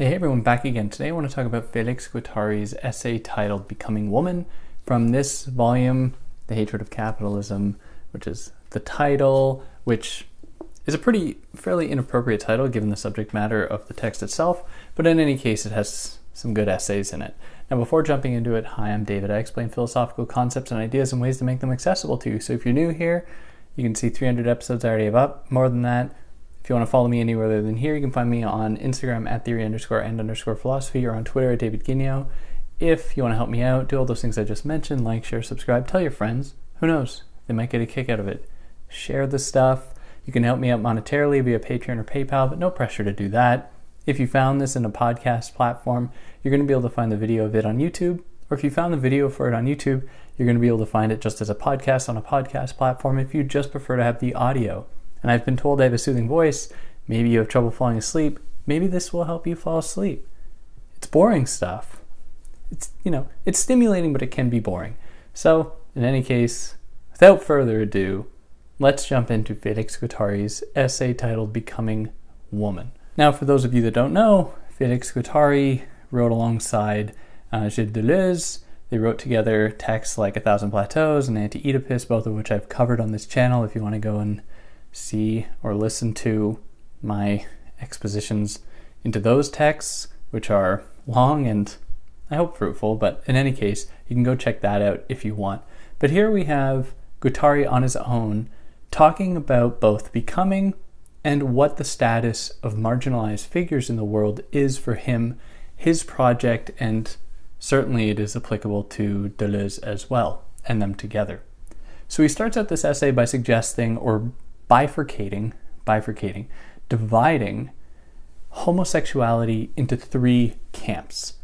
Hey everyone, back again. Today I want to talk about Felix Guattari's essay titled Becoming Woman from this volume, The Hatred of Capitalism, which is the title, which is a pretty fairly inappropriate title given the subject matter of the text itself, but in any case it has some good essays in it. Now before jumping into it, hi, I'm David. I explain philosophical concepts and ideas and ways to make them accessible to you. So if you're new here, you can see 300 episodes I already have up. More than that, if you want to follow me anywhere other than here, you can find me on Instagram at theory underscore and underscore philosophy or on Twitter at David Guignion. If you want to help me out, do all those things I just mentioned, like, share, subscribe, tell your friends. Who knows? They might get a kick out of it. Share the stuff. You can help me out monetarily via Patreon or PayPal, but no pressure to do that. If you found this in a podcast platform, you're going to be able to find the video of it on YouTube. Or if you found the video for it on YouTube, you're going to be able to find it just as a podcast on a podcast platform if you just prefer to have the audio and I've been told I have a soothing voice. Maybe you have trouble falling asleep. Maybe this will help you fall asleep. It's boring stuff. It's, you know, it's stimulating, but it can be boring. So, in any case, without further ado, let's jump into Felix Guattari's essay titled Becoming Woman. Now, for those of you that don't know, Felix Guattari wrote alongside uh, Gilles Deleuze. They wrote together texts like A Thousand Plateaus and Anti Oedipus, both of which I've covered on this channel if you want to go and see or listen to my expositions into those texts, which are long and I hope fruitful, but in any case, you can go check that out if you want. But here we have Guattari on his own talking about both becoming and what the status of marginalized figures in the world is for him, his project, and certainly it is applicable to Deleuze as well, and them together. So he starts out this essay by suggesting or bifurcating, bifurcating, dividing homosexuality into three camps.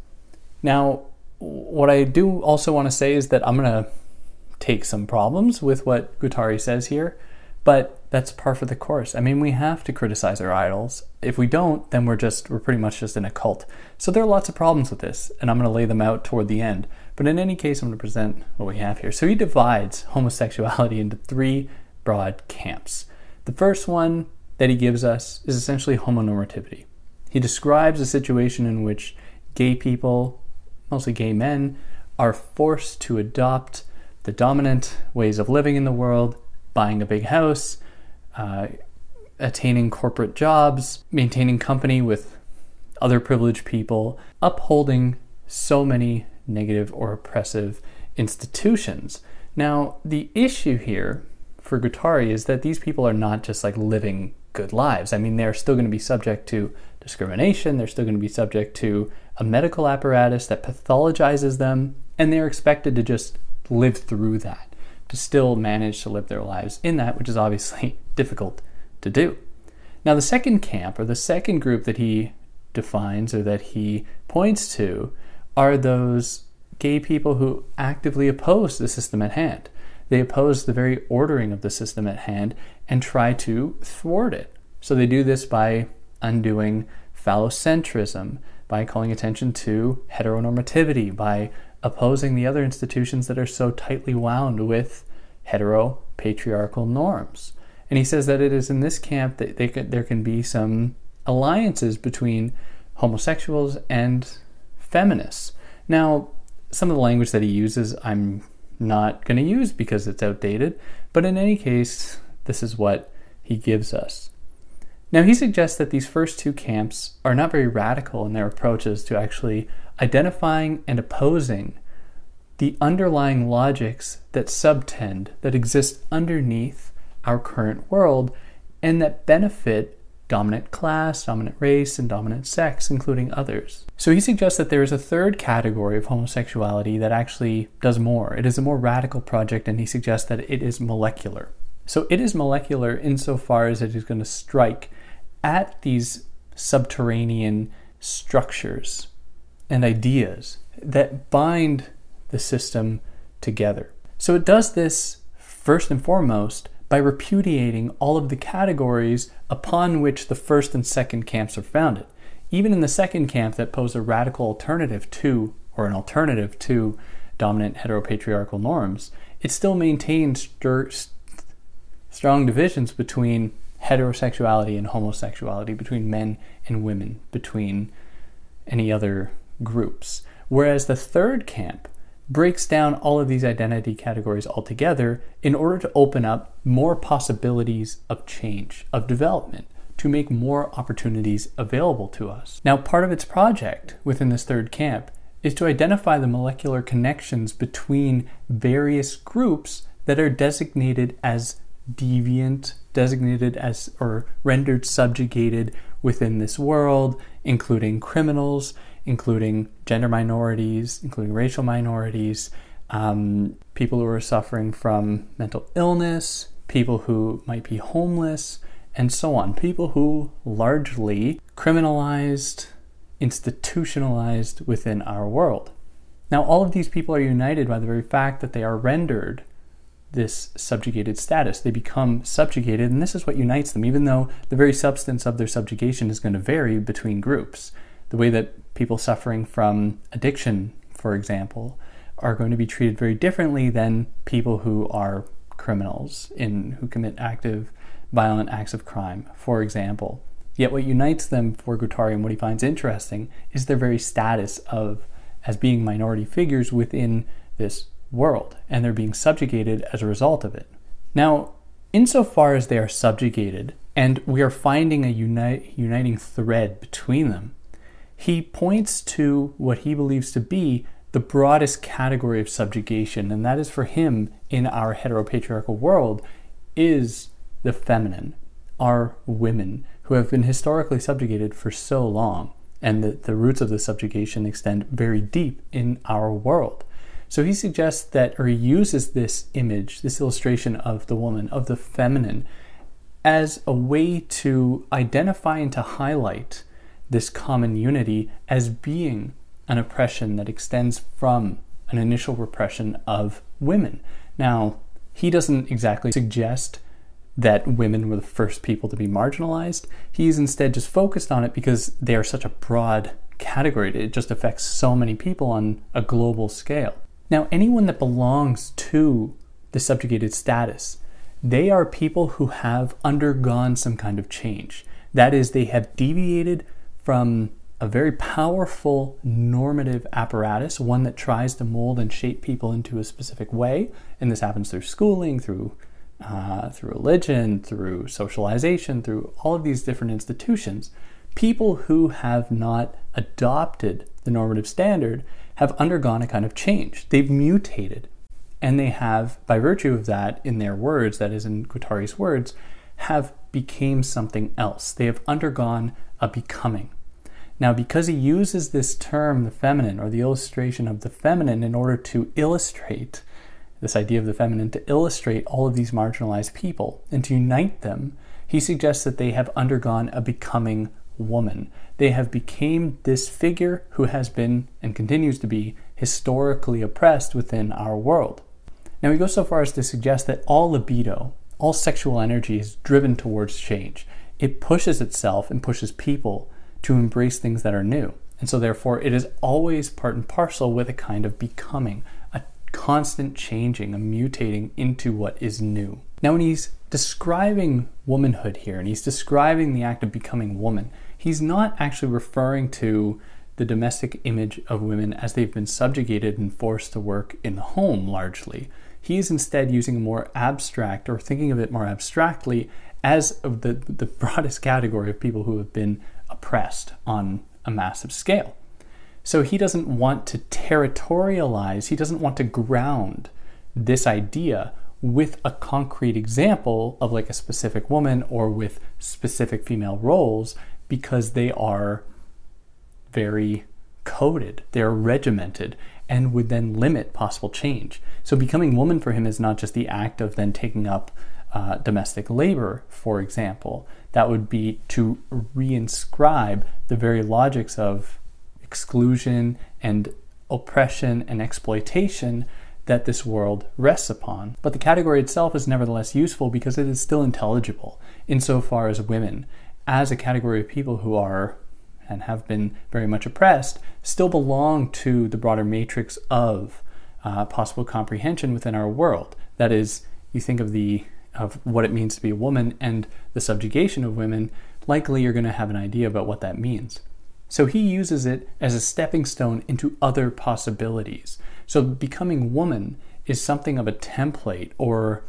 Now, what I do also want to say is that I'm going to take some problems with what Guattari says here, but that's par for the course. I mean, we have to criticize our idols. If we don't, then we're just we're pretty much just in a cult. So there are lots of problems with this, and I'm going to lay them out toward the end. But in any case, I'm going to present what we have here. So he divides homosexuality into three broad camps. The first one that he gives us is essentially homonormativity. He describes a situation in which gay people, mostly gay men, are forced to adopt the dominant ways of living in the world, buying a big house, uh, attaining corporate jobs, maintaining company with other privileged people, upholding so many negative or oppressive institutions. Now, the issue here for Guattari is that these people are not just like living good lives. I mean, they're still going to be subject to discrimination, they're still going to be subject to a medical apparatus that pathologizes them, and they're expected to just live through that, to still manage to live their lives in that, which is obviously difficult to do. Now, the second camp, or the second group that he defines or that he points to, are those gay people who actively oppose the system at hand. They oppose the very ordering of the system at hand and try to thwart it. So they do this by undoing phallocentrism, by calling attention to heteronormativity, by opposing the other institutions that are so tightly wound with hetero patriarchal norms. And he says that it is in this camp that can, there can be some alliances between homosexuals and feminists. Now, some of the language that he uses, I'm not going to use because it's outdated. But in any case, this is what he gives us. Now, he suggests that these first two camps are not very radical in their approaches to actually identifying and opposing the underlying logics that subtend, that exist underneath our current world, and that benefit dominant class, dominant race, and dominant sex, including others. So he suggests that there is a third category of homosexuality that actually does more. It is a more radical project, and he suggests that it is molecular. So it is molecular insofar as it is going to strike at these subterranean structures and ideas that bind the system together. So it does this first and foremost by repudiating all of the categories upon which the first and second camps are founded. Even in the second camp that pose a radical alternative to, or an alternative to, dominant heteropatriarchal norms, it still maintains st- strong divisions between heterosexuality and homosexuality, between men and women, between any other groups. Whereas the third camp breaks down all of these identity categories altogether in order to open up more possibilities of change, of development, to make more opportunities available to us. Now, part of its project within this third camp is to identify the molecular connections between various groups that are designated as deviant, designated as or rendered subjugated within this world, including criminals, including gender minorities, including racial minorities, um, people who are suffering from mental illness, people who might be homeless, and so on. People who largely criminalized, institutionalized within our world. Now, all of these people are united by the very fact that they are rendered this subjugated status. They become subjugated, and this is what unites them, even though the very substance of their subjugation is going to vary between groups. The way that people suffering from addiction, for example, are going to be treated very differently than people who are criminals in who commit active violent acts of crime, for example. Yet what unites them for Guattari and what he finds interesting is their very status of as being minority figures within this world, and they're being subjugated as a result of it. Now, insofar as they are subjugated, and we are finding a uni- uniting thread between them, he points to what he believes to be the broadest category of subjugation, and that is for him in our heteropatriarchal world, is the feminine, are women who have been historically subjugated for so long, and that the roots of the subjugation extend very deep in our world. So he suggests that, or he uses this image, this illustration of the woman, of the feminine, as a way to identify and to highlight this common unity as being an oppression that extends from an initial repression of women. Now, he doesn't exactly suggest that women were the first people to be marginalized. He's instead just focused on it because they are such a broad category. It just affects so many people on a global scale. Now, anyone that belongs to the subjugated status, they are people who have undergone some kind of change. That is, they have deviated from a very powerful normative apparatus, one that tries to mold and shape people into a specific way. And this happens through schooling, through uh, through religion, through socialization, through all of these different institutions. People who have not adopted the normative standard have undergone a kind of change. They've mutated. And they have, by virtue of that, in their words, that is in Guattari's words, have became something else. They have undergone a becoming. Now, because he uses this term, the feminine, or the illustration of the feminine, in order to illustrate this idea of the feminine, to illustrate all of these marginalized people and to unite them, he suggests that they have undergone a becoming woman. They have became this figure who has been and continues to be historically oppressed within our world. Now, he goes so far as to suggest that all libido, all sexual energy is driven towards change. It pushes itself and pushes people to embrace things that are new. And so, therefore, it is always part and parcel with a kind of becoming, a constant changing, a mutating into what is new. Now, when he's describing womanhood here and he's describing the act of becoming woman, he's not actually referring to the domestic image of women as they've been subjugated and forced to work in the home largely. He's instead using a more abstract or thinking of it more abstractly as of the, the broadest category of people who have been oppressed on a massive scale. So he doesn't want to territorialize, he doesn't want to ground this idea with a concrete example of like a specific woman or with specific female roles because they are very coded, they're regimented, and would then limit possible change. So becoming woman for him is not just the act of then taking up uh, domestic labor, for example. That would be to reinscribe the very logics of exclusion and oppression and exploitation that this world rests upon. But the category itself is nevertheless useful because it is still intelligible insofar as women, as a category of people who are and have been very much oppressed, still belong to the broader matrix of uh, possible comprehension within our world. That is, you think of the of what it means to be a woman and the subjugation of women, likely you're going to have an idea about what that means. So he uses it as a stepping stone into other possibilities. So becoming woman is something of a template, or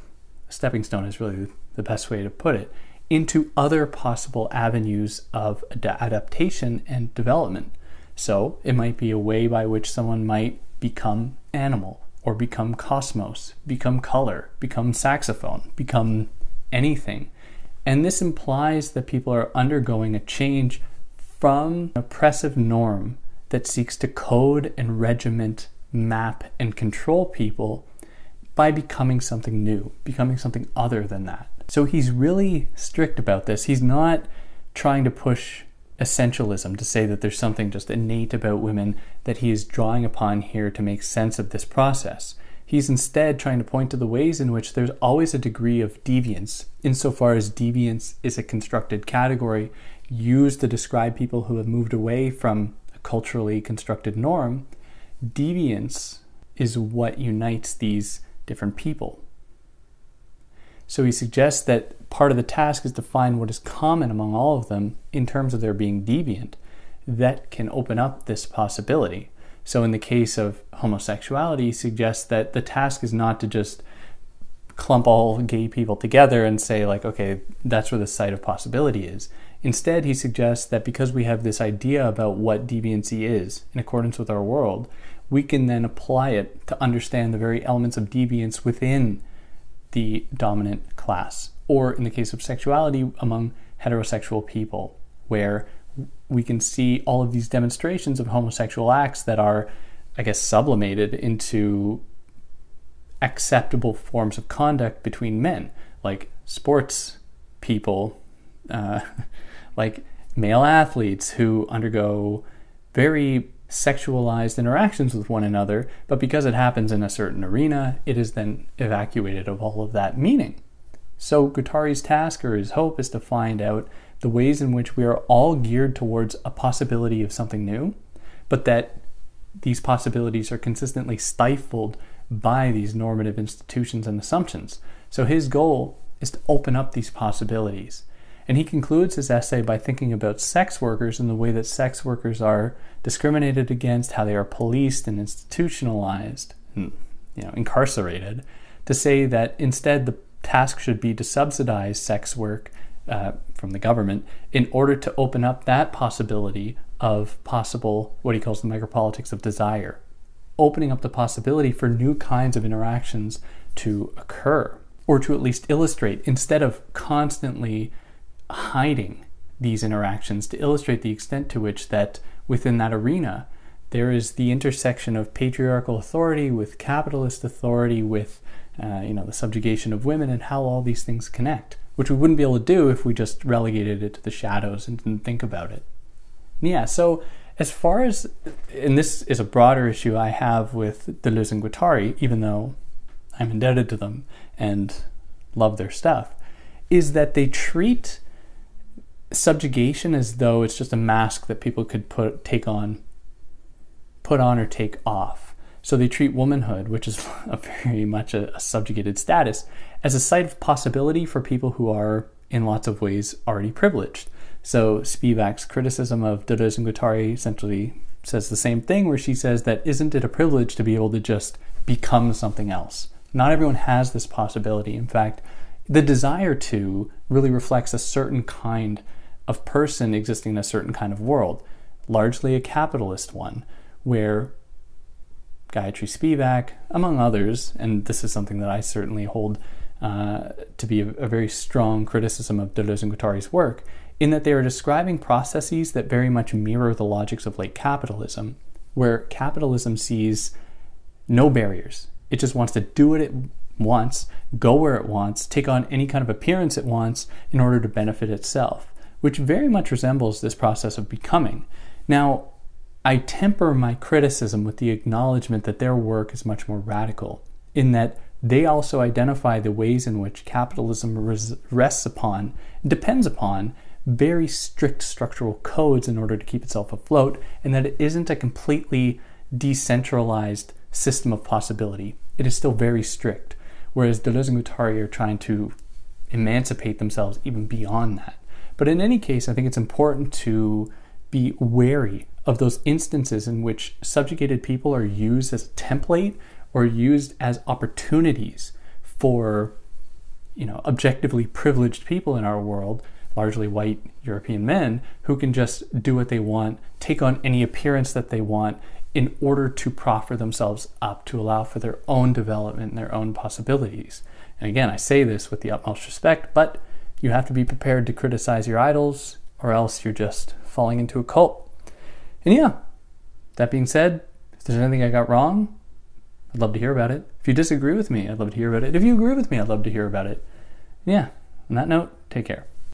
stepping stone is really the best way to put it, into other possible avenues of ad- adaptation and development. So it might be a way by which someone might become animal, or become cosmos, become color, become saxophone, become anything. And this implies that people are undergoing a change from an oppressive norm that seeks to code and regiment, map, and control people by becoming something new, becoming something other than that. So he's really strict about this. He's not trying to push essentialism to say that there's something just innate about women that he is drawing upon here to make sense of this process. He's instead trying to point to the ways in which there's always a degree of deviance, insofar as deviance is a constructed category used to describe people who have moved away from a culturally constructed norm. Deviance is what unites these different people. So he suggests that part of the task is to find what is common among all of them in terms of their being deviant that can open up this possibility. So in the case of homosexuality, he suggests that the task is not to just clump all gay people together and say like okay that's where the site of possibility is instead he suggests that because we have this idea about what deviancy is in accordance with our world we can then apply it to understand the very elements of deviance within the dominant class, or in the case of sexuality, among heterosexual people, where we can see all of these demonstrations of homosexual acts that are, I guess, sublimated into acceptable forms of conduct between men, like sports people, uh, like male athletes who undergo very sexualized interactions with one another, but because it happens in a certain arena, it is then evacuated of all of that meaning. So, Guattari's task or his hope is to find out the ways in which we are all geared towards a possibility of something new, but that these possibilities are consistently stifled by these normative institutions and assumptions. So, his goal is to open up these possibilities. And he concludes his essay by thinking about sex workers and the way that sex workers are discriminated against, how they are policed and institutionalized, and, you know, incarcerated, to say that instead the task should be to subsidize sex work uh, from the government in order to open up that possibility of possible, what he calls the micropolitics of desire, opening up the possibility for new kinds of interactions to occur, or to at least illustrate, instead of constantly hiding these interactions to illustrate the extent to which that within that arena there is the intersection of patriarchal authority with capitalist authority with uh, you know the subjugation of women and how all these things connect which we wouldn't be able to do if we just relegated it to the shadows and didn't think about it. Yeah so as far as and this is a broader issue i have with deleuze and guattari even though i'm indebted to them and love their stuff is that they treat subjugation as though it's just a mask that people could put take on put on or take off. So they treat womanhood which is a very much a, a, subjugated status as a site of possibility for people who are in lots of ways already privileged. So spivak's criticism of deleuze and guattari essentially says the same thing where she says that isn't it a privilege to be able to just become something else? Not everyone has this possibility. In fact the desire to really reflects a certain kind of person existing in a certain kind of world, largely a capitalist one, where Gayatri Spivak, among others, and this is something that I certainly hold uh, to be a, a, very strong criticism of Deleuze and Guattari's work, in that they are describing processes that very much mirror the logics of late capitalism, where capitalism sees no barriers. It just wants to do what it wants, go where it wants, take on any kind of appearance it wants in order to benefit itself which very much resembles this process of becoming. Now, I temper my criticism with the acknowledgement that their work is much more radical, in that they also identify the ways in which capitalism res- rests upon, depends upon, very strict structural codes in order to keep itself afloat, and that it isn't a completely decentralized system of possibility. It is still very strict, whereas Deleuze and Guattari are trying to emancipate themselves even beyond that. But in any case, I think it's important to be wary of those instances in which subjugated people are used as a template or used as opportunities for you know objectively privileged people in our world largely white european men who can just do what they want take on any appearance that they want in order to proffer themselves up to allow for their own development and their own possibilities. And again i say this with the utmost respect but you have to be prepared to criticize your idols or else you're just falling into a cult and yeah that being said if there's anything i got wrong I'd love to hear about it. If you disagree with me, I'd love to hear about it. If you agree with me, I'd love to hear about it. Yeah, on that note, take care.